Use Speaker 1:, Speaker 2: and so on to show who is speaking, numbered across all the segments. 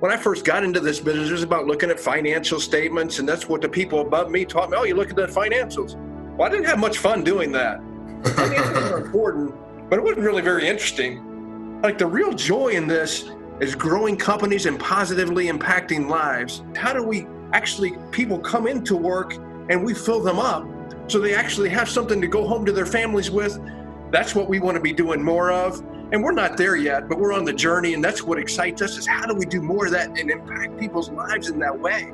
Speaker 1: when I first got into this business, it was about looking at financial statements, and that's what the people above me taught me. Oh, you look at the financials. Well, I didn't have much fun doing that. Financials are important, but it wasn't really very interesting. Like the real joy in this is growing companies and positively impacting lives. How do we actually people come into work and we fill them up so they actually have something to go home to their families with? That's what we want to be doing more of. And we're not there yet, but we're on the journey, and that's what excites us is how do we do more of that and impact people's lives in that way?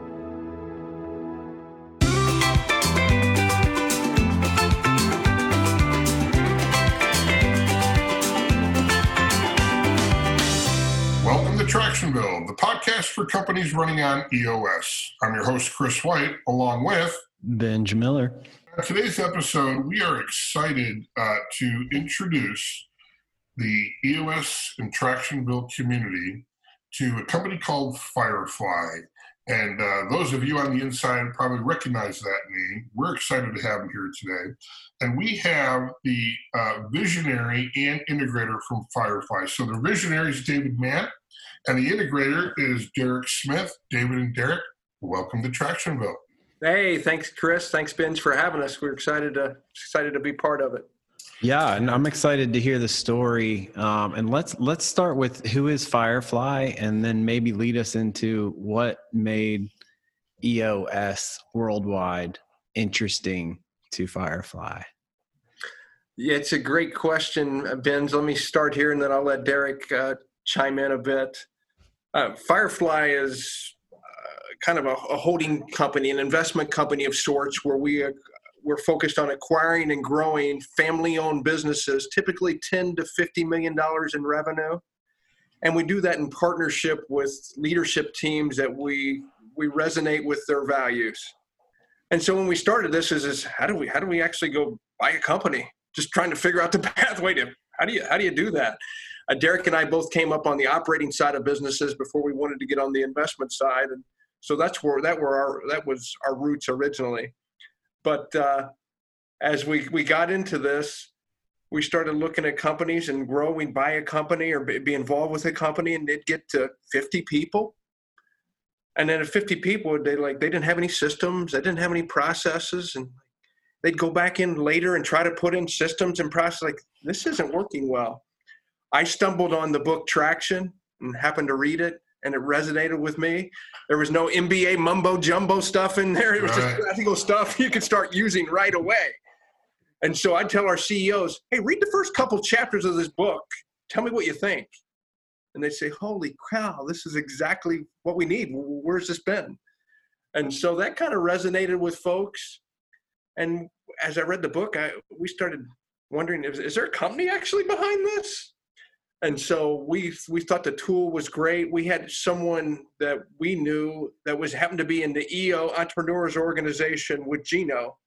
Speaker 2: Welcome to Tractionville, the podcast for companies running on EOS. I'm your host, Chris White, along with
Speaker 3: Ben Miller.
Speaker 2: On today's episode, we are excited uh, to introduce the EOS and Tractionville community to a company called Firefly. And uh, those of you on the inside probably recognize that name. We're excited to have him here today. And we have the uh, visionary and integrator from Firefly. So the visionary is David Mann, and the integrator is Derrick Smith. David and Derrick, welcome to Tractionville.
Speaker 1: Hey, thanks, Chris. Thanks, Benj, for having us. We're excited to excited to be part of it.
Speaker 3: Yeah, and I'm excited to hear the story. Um, and let's let's start with who is Firefly, and then maybe lead us into what made EOS worldwide interesting to Firefly.
Speaker 1: Yeah, it's a great question, Benj. Let me start here, and then I'll let Derrick uh, chime in a bit. Uh, Firefly is uh, kind of a, a, holding company, an investment company of sorts, where we uh, we're focused on acquiring and growing family-owned businesses, typically 10 to 50 million dollars in revenue, and we do that in partnership with leadership teams that we we resonate with their values. And so when we started this, is is how do we how do we actually go buy a company? Just trying to figure out the pathway to how do you how do you do that? Uh, Derrick and I both came up on the operating side of businesses before we wanted to get on the investment side, and so that's where that were our that was our roots originally. But uh, as we, we got into this, we started looking at companies and grow. Buy a company or be involved with a company, and they'd get to 50 people. And then at 50 people, they like they didn't have any systems, they didn't have any processes, and they'd go back in later and try to put in systems and process. Like this isn't working well. I stumbled on the book Traction and happened to read it, and it resonated with me. There was no MBA mumbo jumbo stuff in there. It was right. just practical stuff you could start using right away. And so I'd tell our CEOs, hey, read the first couple chapters of this book. Tell me what you think. And they'd say, holy cow, this is exactly what we need. Where's this been? And so that kind of resonated with folks. And as I read the book, I, we started wondering, is, is there a company actually behind this? And so we we thought the tool was great. We had someone that we knew that was happened to be in the EO Entrepreneurs Organization with Gino,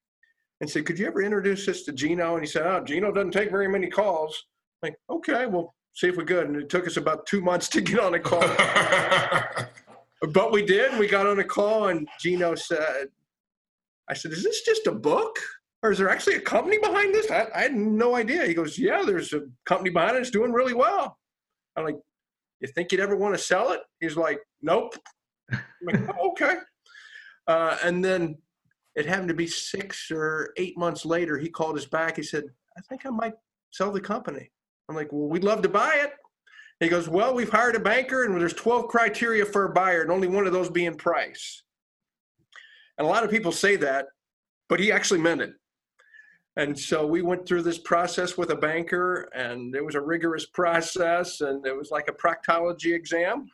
Speaker 1: and said, "Could you ever introduce us to Gino?" And he said, "Oh, Gino doesn't take very many calls." I'm like, okay, well, see if we could. And it took us about two months to get on a call, but we did. We got on a call, and Gino said, "I said, is this just a book?" Or is there actually a company behind this? I, I, had no idea. He goes, yeah, there's a company behind it. It's doing really well. I'm like, you think you'd ever want to sell it? He's like, nope. Like, oh, okay. Uh, and then it happened to be six or eight months later, he called us back. He said, I think I might sell the company. I'm like, well, we'd love to buy it. He goes, well, we've hired a banker and there's 12 criteria for a buyer and only one of those being price. And a lot of people say that, but he actually meant it. And so we went through this process with a banker, and it was a rigorous process, and it was like a proctology exam.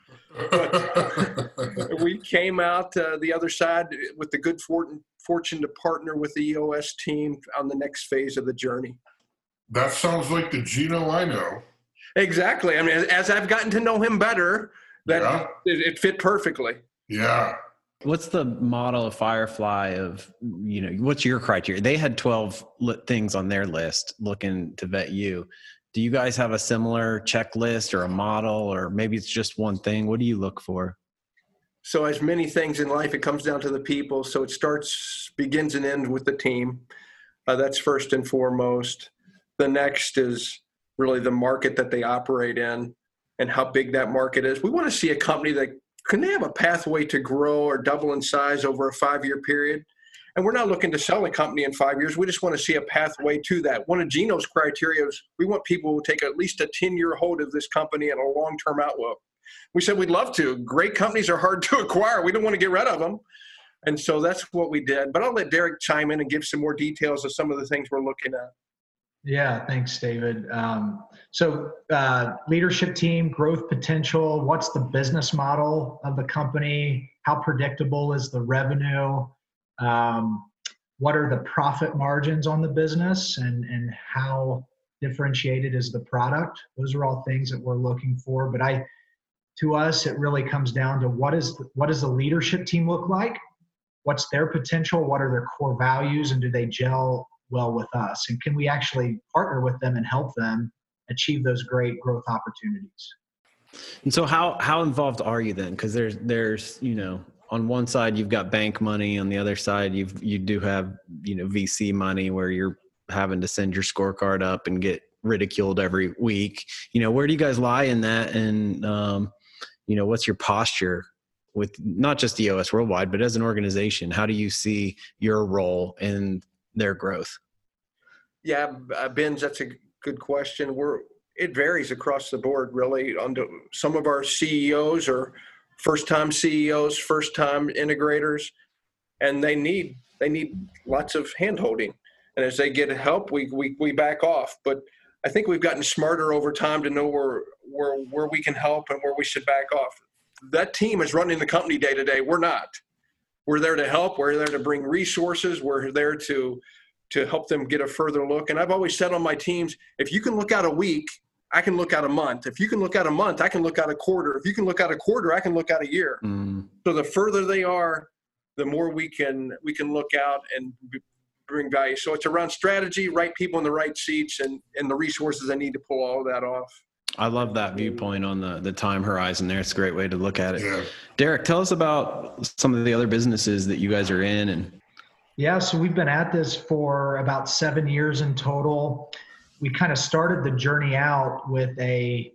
Speaker 1: But we came out uh, the other side with the good fortune, fortune to partner with the EOS team on the next phase of the journey.
Speaker 2: That sounds like the Gino I know.
Speaker 1: Exactly. I mean, as I've gotten to know him better, that yeah. it, it fit perfectly.
Speaker 2: Yeah.
Speaker 3: What's the model of Firefly of, you know, what's your criteria? They had 12 things on their list looking to vet you. Do you guys have a similar checklist or a model, or maybe it's just one thing? What do you look for?
Speaker 1: So, as many things in life, it comes down to the people. So, it starts, begins and ends with the team. Uh, that's first and foremost. The next is really the market that they operate in and how big that market is. We want to see a company that can they have a pathway to grow or double in size over a five year period? And we're not looking to sell a company in five years. We just want to see a pathway to that. One of Gino's criteria is we want people who take at least a 10 year hold of this company and a long term outlook. We said we'd love to. Great companies are hard to acquire. We don't want to get rid of them. And so that's what we did. But I'll let Derrick chime in and give some more details of some of the things we're looking at.
Speaker 4: Yeah, thanks, David. Um, so, uh, leadership team, growth potential. What's the business model of the company? How predictable is the revenue? Um, what are the profit margins on the business, and and how differentiated is the product? Those are all things that we're looking for. But I, to us, it really comes down to what is the, what does the leadership team look like? What's their potential? What are their core values, and do they gel well with us? And can we actually partner with them and help them achieve those great growth opportunities?
Speaker 3: And so, how how involved are you then? Because there's there's you know on one side you've got bank money, on the other side you've you do have you know VC money where you're having to send your scorecard up and get ridiculed every week. You know, where do you guys lie in that? And um, you know, what's your posture with not just EOS Worldwide, but as an organization? How do you see your role in their growth?
Speaker 1: Yeah, uh, Ben's that's a good question. We're it varies across the board, really. Under some of our CEOs are first-time CEOs, first-time integrators, and they need they need lots of handholding. And as they get help, we we we back off. But I think we've gotten smarter over time to know where where where we can help and where we should back off. That team is running the company day to day. We're not. We're there to help. We're there to bring resources. We're there to to help them get a further look. And I've always said on my teams, if you can look out a week, I can look out a month. If you can look out a month, I can look out a quarter. If you can look out a quarter, I can look out a year. Mm. So the further they are, the more we can we can look out and bring value. So it's around strategy, right people in the right seats, and and the resources I need to pull all of that off.
Speaker 3: I love that viewpoint on the the time horizon there. It's a great way to look at it. Yeah. Derrick, tell us about some of the other businesses that you guys are in and
Speaker 4: yeah, so we've been at this for about seven years in total. We kind of started the journey out with a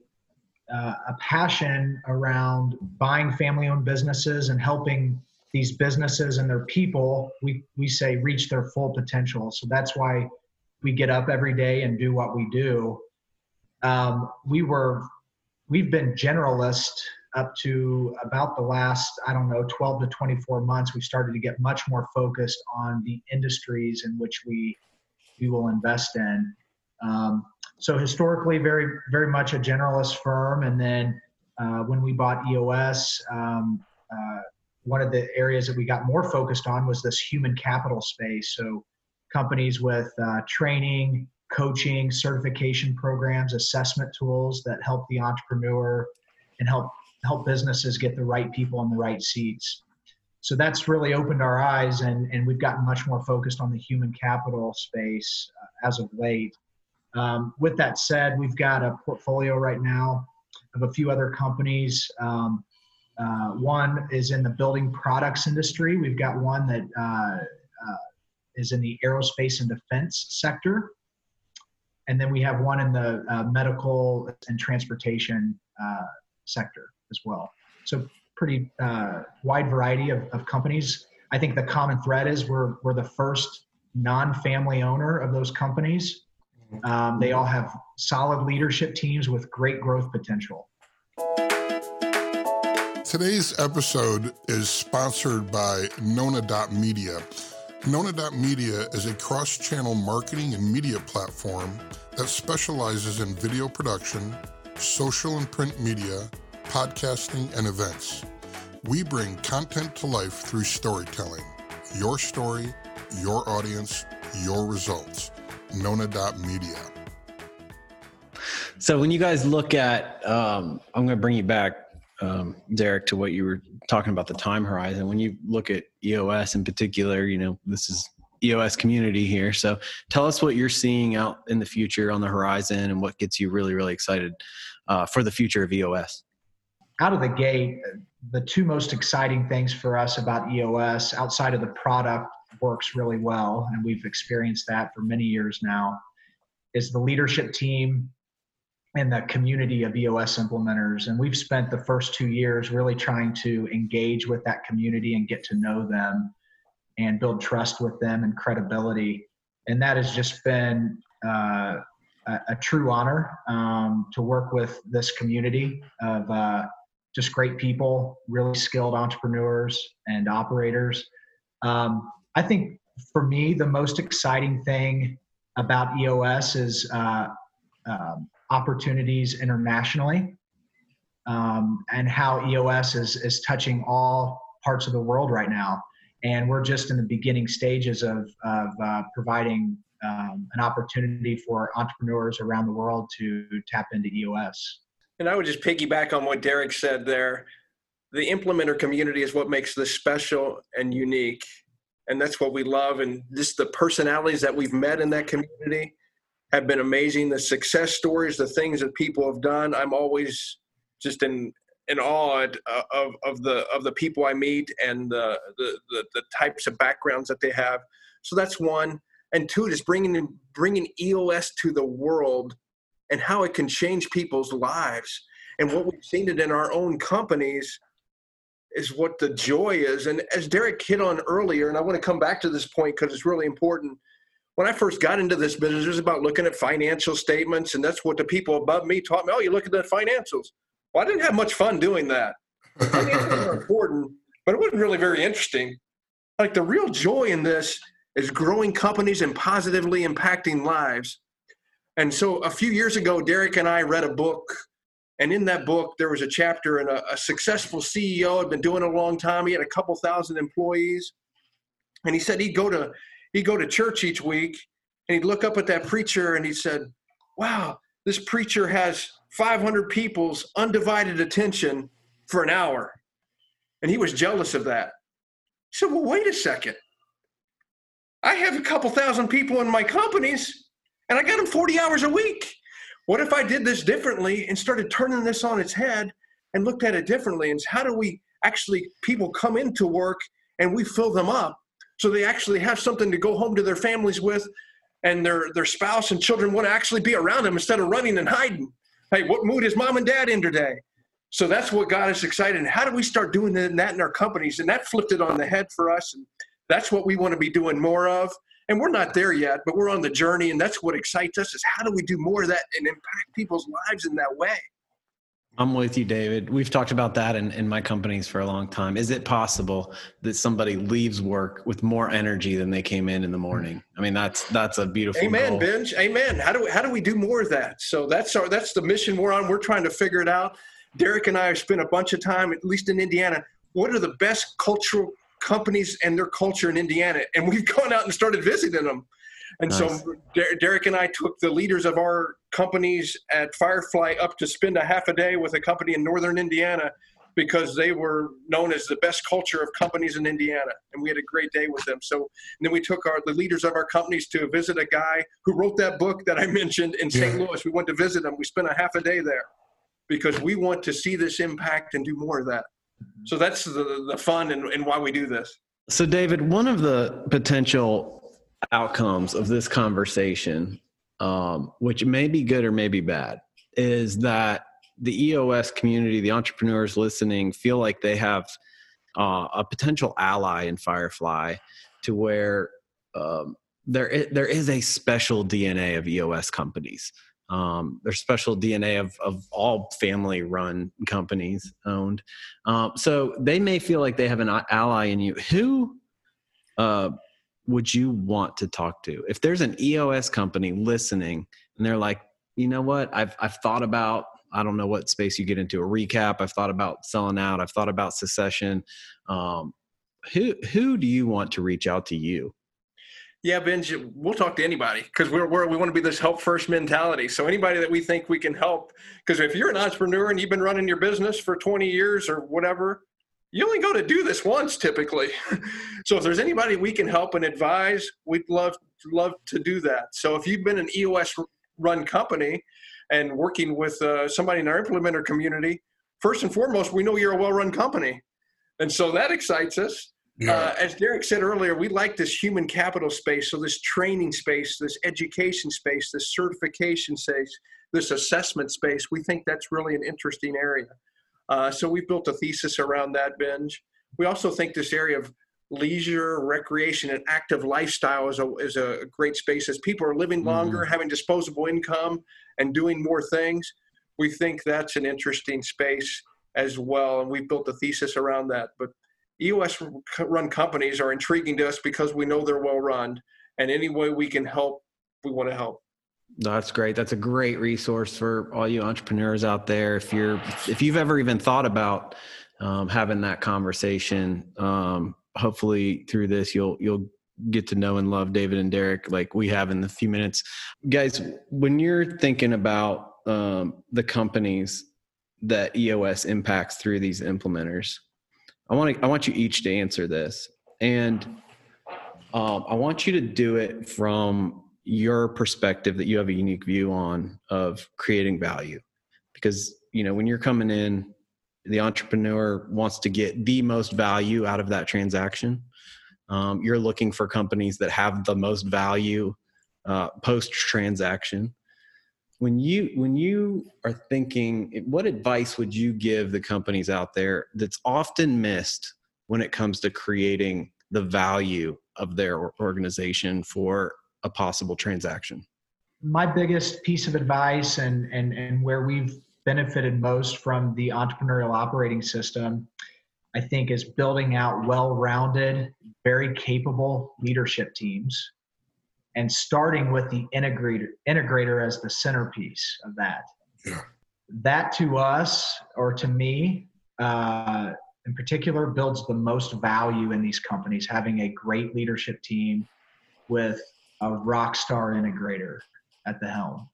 Speaker 4: uh, a passion around buying family-owned businesses and helping these businesses and their people. We we say reach their full potential. So that's why we get up every day and do what we do. Um, we were we've been generalist up to about the last, I don't know, 12 to 24 months, we started to get much more focused on the industries in which we we will invest in. Um, so historically, very very much a generalist firm, and then uh, when we bought EOS, um, uh, one of the areas that we got more focused on was this human capital space. So companies with uh, training, coaching, certification programs, assessment tools that help the entrepreneur and help help businesses get the right people in the right seats. So that's really opened our eyes, and, and we've gotten much more focused on the human capital space uh, as of late. Um, with that said, we've got a portfolio right now of a few other companies. Um, uh, one is in the building products industry. We've got one that uh, uh, is in the aerospace and defense sector. And then we have one in the uh, medical and transportation uh, sector as well. So pretty uh, wide variety of, of companies. I think the common thread is we're, we're the first non-family owner of those companies. Um, they all have solid leadership teams with great growth potential.
Speaker 2: Today's episode is sponsored by Nona.media. Nona.media is a cross channel marketing and media platform that specializes in video production, social and print media, podcasting, and events. We bring content to life through storytelling. Your story, your audience, your results. Nona.media.
Speaker 3: So when you guys look at, um, I'm going to bring you back, um, Derrick, to what you were talking about the time horizon. When you look at EOS in particular, you know, this is EOS community here. So tell us what you're seeing out in the future on the horizon and what gets you really, really excited uh, for the future of EOS
Speaker 4: out of the gate, the two most exciting things for us about EOS outside of the product works really well, and we've experienced that for many years now, is the leadership team and the community of EOS implementers. And we've spent the first two years really trying to engage with that community and get to know them and build trust with them and credibility. And that has just been uh, a, a, true honor um, to work with this community of uh, just great people, really skilled entrepreneurs and operators. Um, I think for me, the most exciting thing about EOS is uh, um, opportunities internationally um, and how EOS is, is touching all parts of the world right now. And we're just in the beginning stages of, of uh, providing um, an opportunity for entrepreneurs around the world to tap into EOS.
Speaker 1: And I would just piggyback on what Derrick said there. The implementer community is what makes this special and unique. And that's what we love. And just the personalities that we've met in that community have been amazing. The success stories, the things that people have done, I'm always just in in awe uh, of, of the of the people I meet and the, the, the the types of backgrounds that they have. So that's one. And two, just bringing bringing EOS to the world and how it can change people's lives. And what we've seen it in our own companies is what the joy is. And as Derrick hit on earlier, and I want to come back to this point because it's really important when I first got into this business, it was about looking at financial statements, and that's what the people above me taught me. Oh, you look at the financials. Well, I didn't have much fun doing that. Financials are important, but it wasn't really very interesting. Like the real joy in this is growing companies and positively impacting lives. And so a few years ago, Derrick and I read a book, and in that book, there was a chapter, and a, a successful CEO had been doing it a long time. He had a couple thousand employees, and he said he'd go to he'd go to church each week and he'd look up at that preacher and he said, Wow, this preacher has 500 people's undivided attention for an hour. And he was jealous of that. He said, Well, wait a second. I have a couple thousand people in my companies and I got them 40 hours a week. What if I did this differently and started turning this on its head and looked at it differently? And how do we actually, people come into work and we fill them up so they actually have something to go home to their families with and their their spouse and children want to actually be around them instead of running and hiding. Hey what mood is mom and dad in today? So that's what got us excited and how do we start doing that in our companies? And that flipped it on the head for us and that's what we want to be doing more of. And we're not there yet but we're on the journey and that's what excites us is how do we do more of that and impact people's lives in that way
Speaker 3: I'm with you, David. We've talked about that in, in my companies for a long time. Is it possible that somebody leaves work with more energy than they came in in the morning? I mean, that's that's a beautiful.
Speaker 1: Amen,
Speaker 3: goal.
Speaker 1: Benj. Amen. How do we, how do we do more of that? So that's our that's the mission we're on. We're trying to figure it out. Derrick and I have spent a bunch of time, at least in Indiana. What are the best cultural companies and their culture in Indiana? And we've gone out and started visiting them. And nice. so Derrick and I took the leaders of our companies at Firefly up to spend a half a day with a company in northern Indiana because they were known as the best culture of companies in Indiana, and we had a great day with them. So then we took our the leaders of our companies to visit a guy who wrote that book that I mentioned in St. Louis. We went to visit him. We spent a half a day there because we want to see this impact and do more of that. So that's the the fun and, and why we do this.
Speaker 3: So David, one of the potential outcomes of this conversation, um, which may be good or may be bad, is that the EOS community, the entrepreneurs listening, feel like they have uh, a potential ally in Firefly to where um, there is, there is a special DNA of EOS companies. Um, there's special DNA of, of all family run companies owned. Um, so they may feel like they have an ally in you. Who uh, would you want to talk to? If there's an EOS company listening and they're like, you know what, I've I've thought about I don't know what space you get into a recap. I've thought about selling out. I've thought about secession. Um, who who do you want to reach out to you?
Speaker 1: Yeah, Benj, we'll talk to anybody because we're, we're, we want to be this help first mentality. So anybody that we think we can help, because if you're an entrepreneur and you've been running your business for 20 years or whatever, you only go to do this once typically. so if there's anybody we can help and advise, we'd love love to do that. So if you've been an EOS run company and working with uh, somebody in our implementer community, first and foremost, we know you're a well run company, and so that excites us. Yeah. Uh, as Derrick said earlier, we like this human capital space. So this training space, this education space, this certification space, this assessment space, we think that's really an interesting area. Uh, so we've built a thesis around that Benj. We also think this area of leisure, recreation, and active lifestyle is a, is a great space. As people are living longer, mm-hmm. having disposable income, and doing more things, we think that's an interesting space as well. And we've built a thesis around that. But EOS run companies are intriguing to us because we know they're well run. And any way we can help, we want to help.
Speaker 3: That's great. That's a great resource for all you entrepreneurs out there. If you're, if you've ever even thought about um, having that conversation, um, hopefully through this you'll you'll get to know and love David and Derrick like we have in the few minutes. Guys, when you're thinking about um, the companies that EOS impacts through these implementers, I want to I want you each to answer this, and um, I want you to do it from your perspective that you have a unique view on of creating value, because you know when you're coming in the entrepreneur wants to get the most value out of that transaction. Um, you're looking for companies that have the most value uh, post transaction. When you when you are thinking, what advice would you give the companies out there that's often missed when it comes to creating the value of their organization for a possible transaction?
Speaker 4: My biggest piece of advice, and and and where we've benefited most from the entrepreneurial operating system, I think, is building out well rounded, very capable leadership teams and starting with the integrator, integrator as the centerpiece of that.
Speaker 2: Yeah.
Speaker 4: That to us, or to me, uh, in particular, builds the most value in these companies, having a great leadership team with a rock star integrator at the helm.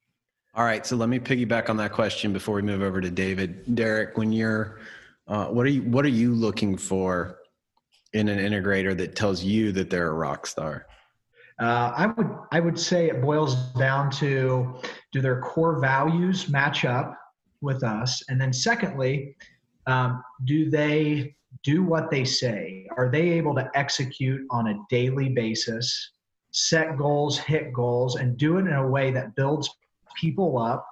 Speaker 3: All right, so let me piggyback on that question before we move over to David. Derrick, when you're, uh, what are you what are you looking for in an integrator that tells you that they're a rock star?
Speaker 4: Uh, I would I would say it boils down to do their core values match up with us, and then secondly, um, do they do what they say? Are they able to execute on a daily basis? Set goals, hit goals, and do it in a way that builds people up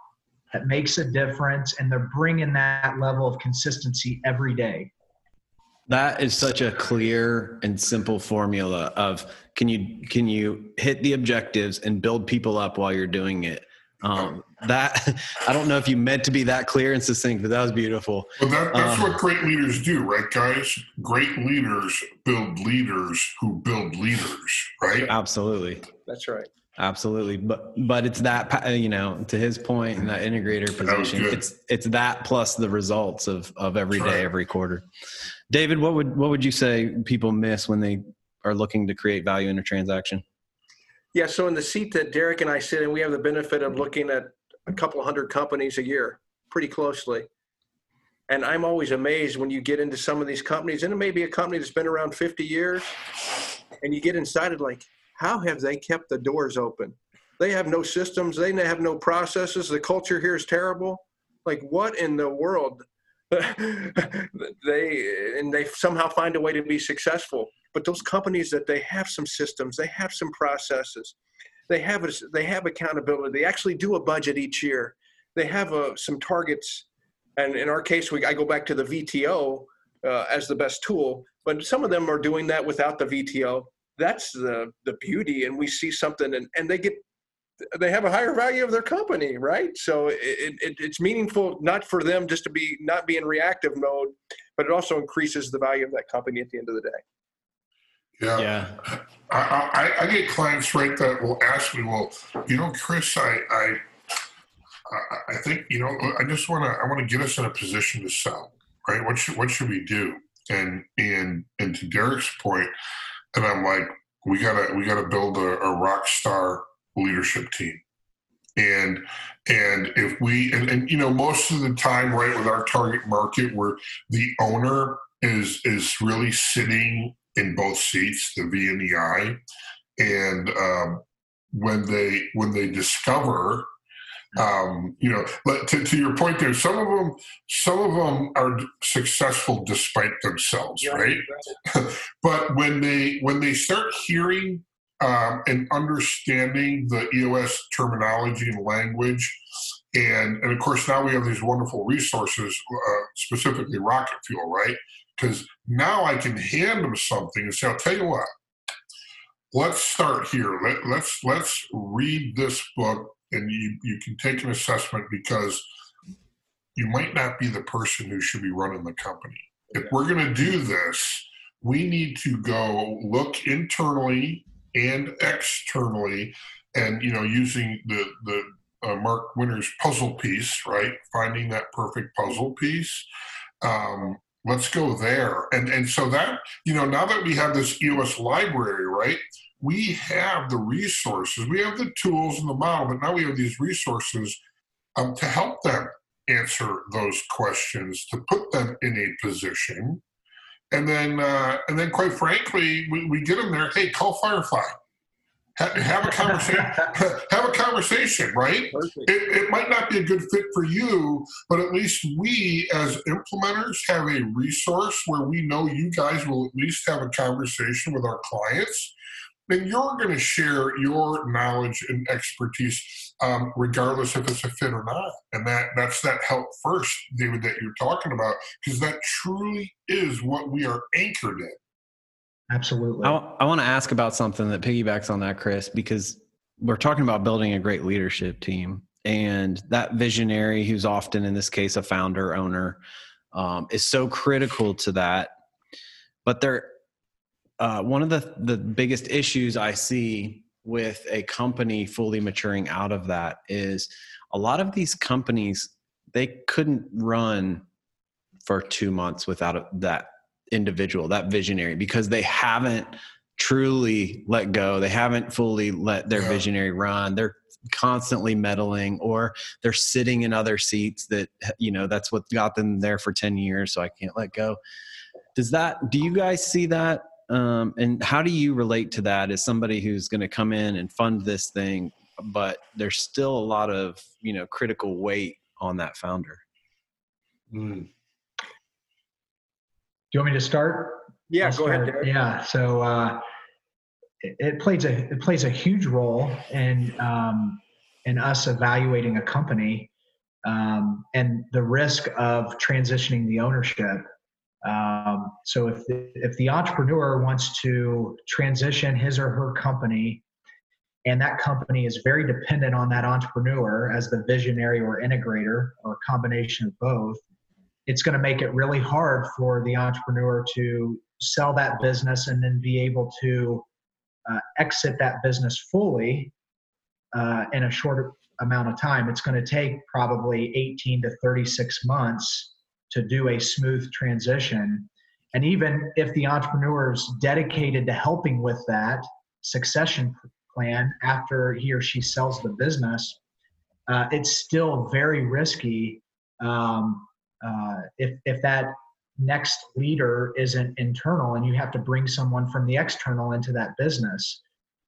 Speaker 4: that makes a difference and they're bringing that level of consistency every day.
Speaker 3: That is such a clear and simple formula of can you can you hit the objectives and build people up while you're doing it um, that I don't know if you meant to be that clear and succinct, but that was beautiful.
Speaker 2: Well, that, that's um, what great leaders do, right, guys? Great leaders build leaders who build leaders, right?
Speaker 3: Absolutely.
Speaker 1: That's right.
Speaker 3: Absolutely, but but it's that you know to his point in that integrator position, it's it's that plus the results of of every day, every quarter. David, what would what would you say people miss when they are looking to create value in a transaction?
Speaker 1: Yeah, so in the seat that Derrick and I sit in, we have the benefit of looking at a couple hundred companies a year, pretty closely. And I'm always amazed when you get into some of these companies, and it may be a company that's been around 50 years, and you get inside it like how have they kept the doors open? They have no systems, they have no processes. The culture here is terrible. Like, what in the world? they and they somehow find a way to be successful. But those companies that they have some systems, they have some processes, they have a, they have accountability. They actually do a budget each year. They have a, uh, some targets, and in our case, we I go back to the VTO uh, as the best tool. But some of them are doing that without the VTO that's the the beauty and we see something and, and they get they have a higher value of their company right so it, it, it's meaningful not for them just to be not be in reactive mode but it also increases the value of that company at the end of the day
Speaker 2: yeah, yeah. I, I, I get clients right that will ask me well you know chris i i I think you know. I just want to. I want to get us in a position to sell. Right? What should What should we do? And and and to Derrick's point, and I'm like, we gotta we gotta build a, a rock star leadership team. And and if we and, and you know most of the time, right, with our target market, where the owner is is really sitting in both seats, the V and the I, and um, when they when they discover um, you know, but to, to, your point there, some of them, some of them are successful despite themselves, yeah, right? right. but when they when they start hearing um, and understanding the EOS terminology and language, And, and of course, now we have these wonderful resources, uh, specifically rocket fuel, right? Because now I can hand them something and say, I'll tell you what, let's start here. Let, let's let's read this book, and you you can take an assessment because you might not be the person who should be running the company. If we're going to do this, we need to go look internally and externally, and you know, using the the uh, Mark Winters' puzzle piece, right? Finding that perfect puzzle piece. Um, let's go there and and so that you know now that we have this eos library right we have the resources we have the tools and the model but now we have these resources um, to help them answer those questions to put them in a position and then uh, and then quite frankly we, we get them there hey call firefly. Have a conversation have a conversation right? It, it might not be a good fit for you but at least we as implementers have a resource where we know you guys will at least have a conversation with our clients and you're going to share your knowledge and expertise um, regardless if it's a fit or not and that that's that help first david that you're talking about because that truly is what we are anchored in
Speaker 4: Absolutely.
Speaker 3: I, I want to ask about something that piggybacks on that, Chris, because we're talking about building a great leadership team. And that visionary, who's often in this case a founder, owner, um, is so critical to that. But there, uh, one of the, the biggest issues I see with a company fully maturing out of that is a lot of these companies, they couldn't run for two months without that individual, that visionary, because they haven't truly let go. They haven't fully let their yeah. visionary run. They're constantly meddling or they're sitting in other seats that, you know, that's what got them there for 10 years. So I can't let go. Does that, do you guys see that? Um, and how do you relate to that as somebody who's going to come in and fund this thing, but there's still a lot of, you know, critical weight on that founder?
Speaker 4: Mm do you want me to start?
Speaker 1: Yeah, I'll go start. ahead. Derrick.
Speaker 4: Yeah. So uh, it, it, plays a it plays a huge role in um, in us evaluating a company um, and the risk of transitioning the ownership. Um, so if the, if the entrepreneur wants to transition his or her company, and that company is very dependent on that entrepreneur as the visionary or integrator or a combination of both, it's going to make it really hard for the entrepreneur to sell that business and then be able to uh, exit that business fully uh, in a short amount of time. It's going to take probably 18 to 36 months to do a smooth transition. And even if the entrepreneur is dedicated to helping with that succession plan after he or she sells the business, uh, it's still very risky um, uh, if if that next leader isn't internal and you have to bring someone from the external into that business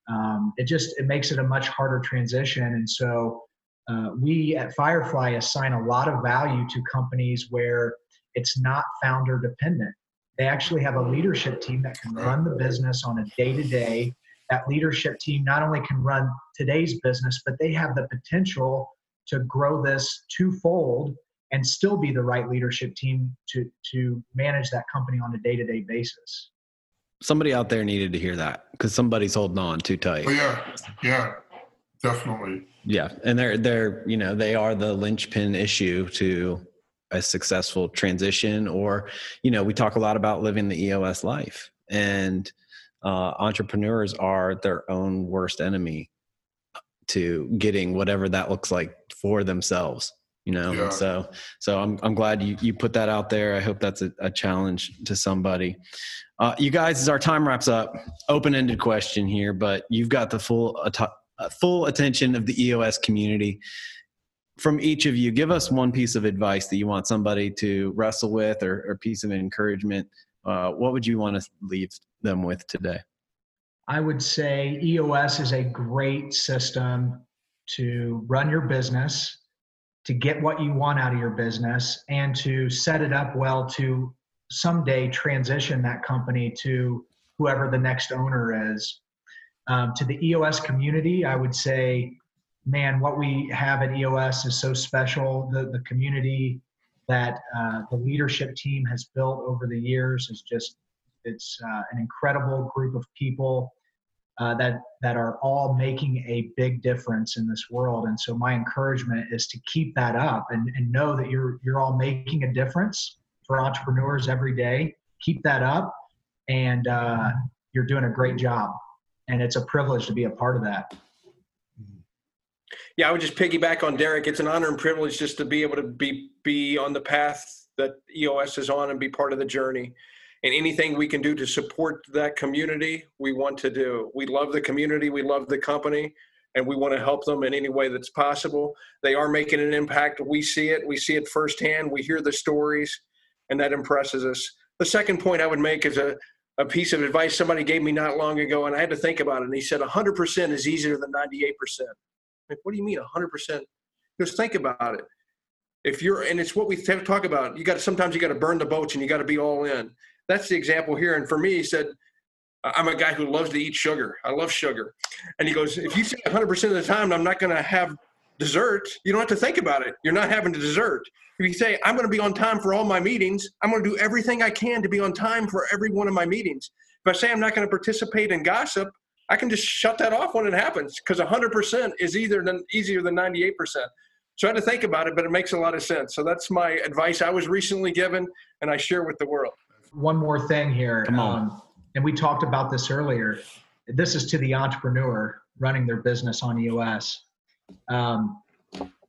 Speaker 4: um, it just it makes it a much harder transition and so uh, we at firefly assign a lot of value to companies where it's not founder dependent. They actually have a leadership team that can run the business on a day to day that leadership team not only can run today's business but they have the potential to grow this twofold and still be the right leadership team to to manage that company on a day-to-day basis.
Speaker 3: Somebody out there needed to hear that because somebody's holding on too tight.
Speaker 2: Oh, yeah. Yeah definitely.
Speaker 3: Yeah and they're they're you know they are the linchpin issue to a successful transition or you know we talk a lot about living the eos life and uh, entrepreneurs are their own worst enemy to getting whatever that looks like for themselves you know? Yeah. so so i'm i'm glad you you put that out there. I hope that's a, a challenge to somebody. Uh, you guys as our time wraps up open-ended question here but you've got the full uh, full attention of the eos community from each of you. Give us one piece of advice that you want somebody to wrestle with or, a piece of encouragement. Uh, what would you want to leave them with today?
Speaker 4: I would say eos is a great system to run your business to get what you want out of your business and to set it up well to someday transition that company to whoever the next owner is. Um, to the EOS community, I would say man, what we have at EOS is so special. The, the community that uh, the leadership team has built over the years is just, it's uh, an incredible group of people uh, that, that are all making a big difference in this world. And so my encouragement is to keep that up and, and know that you're, you're all making a difference for entrepreneurs every day. Keep that up and uh, you're doing a great job. And it's a privilege to be a part of that.
Speaker 1: Yeah, I would just piggyback on Derrick. It's an honor and privilege just to be able to be be on the path that EOS is on and be part of the journey. And anything we can do to support that community, we want to do. We love the community, we love the company, and we want to help them in any way that's possible. They are making an impact. We see it, we see it firsthand, we hear the stories, and that impresses us. The second point I would make is a, a piece of advice somebody gave me not long ago, and I had to think about it. And he said 100% is easier than 98%. Like, what do you mean 100%? Just think about it. If you're, and it's what we talk about, you got to, sometimes you got to burn the boats and you got to be all in. That's the example here. And for me, he said, I'm a guy who loves to eat sugar. I love sugar. And he goes, if you say 100% of the time, I'm not going to have dessert, you don't have to think about it. You're not having the dessert. If you say, I'm going to be on time for all my meetings, I'm going to do everything I can to be on time for every one of my meetings. If I say I'm not going to participate in gossip, I can just shut that off when it happens because 100% is either than, easier than 98%. So I had to think about it, but it makes a lot of sense. So that's my advice I was recently given and I share with the world.
Speaker 4: One more thing here.
Speaker 3: Come on.
Speaker 4: Um, and we talked about this earlier. This is to the entrepreneur running their business on EOS. Um,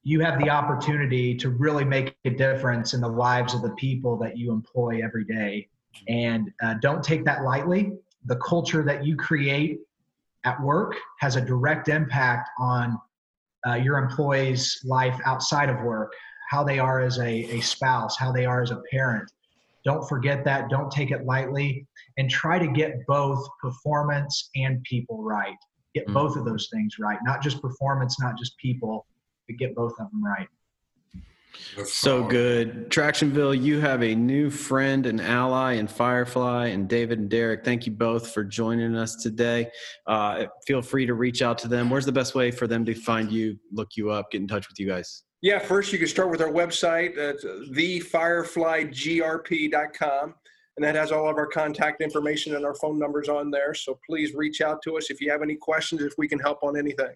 Speaker 4: you have the opportunity to really make a difference in the lives of the people that you employ every day. And uh, don't take that lightly. The culture that you create at work has a direct impact on uh, your employees' life outside of work, how they are as a, a spouse, how they are as a parent. Don't forget that. Don't take it lightly. And try to get both performance and people right. Get mm-hmm. both of those things right. Not just performance, not just people, but get both of them right.
Speaker 3: That's so good. Tractionville, you have a new friend and ally in Firefly and David and Derrick. Thank you both for joining us today. Uh, feel free to reach out to them. Where's the best way for them to find you, look you up, get in touch with you guys?
Speaker 1: Yeah, first you can start with our website at thefireflygrp.com. And that has all of our contact information and our phone numbers on there. So please reach out to us if you have any questions, if we can help on anything.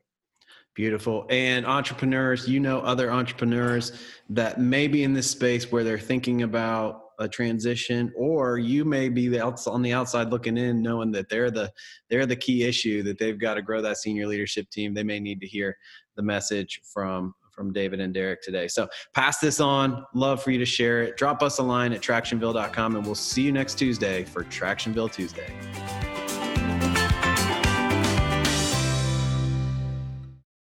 Speaker 3: Beautiful. And entrepreneurs, you know other entrepreneurs that may be in this space where they're thinking about a transition or you may be the outs- on the outside looking in knowing that they're the they're the key issue that they've got to grow that senior leadership team they may need to hear the message from from david and derrick today. So pass this on. Love for you to share it. Drop us a line at tractionville.com and we'll see you next tuesday for tractionville tuesday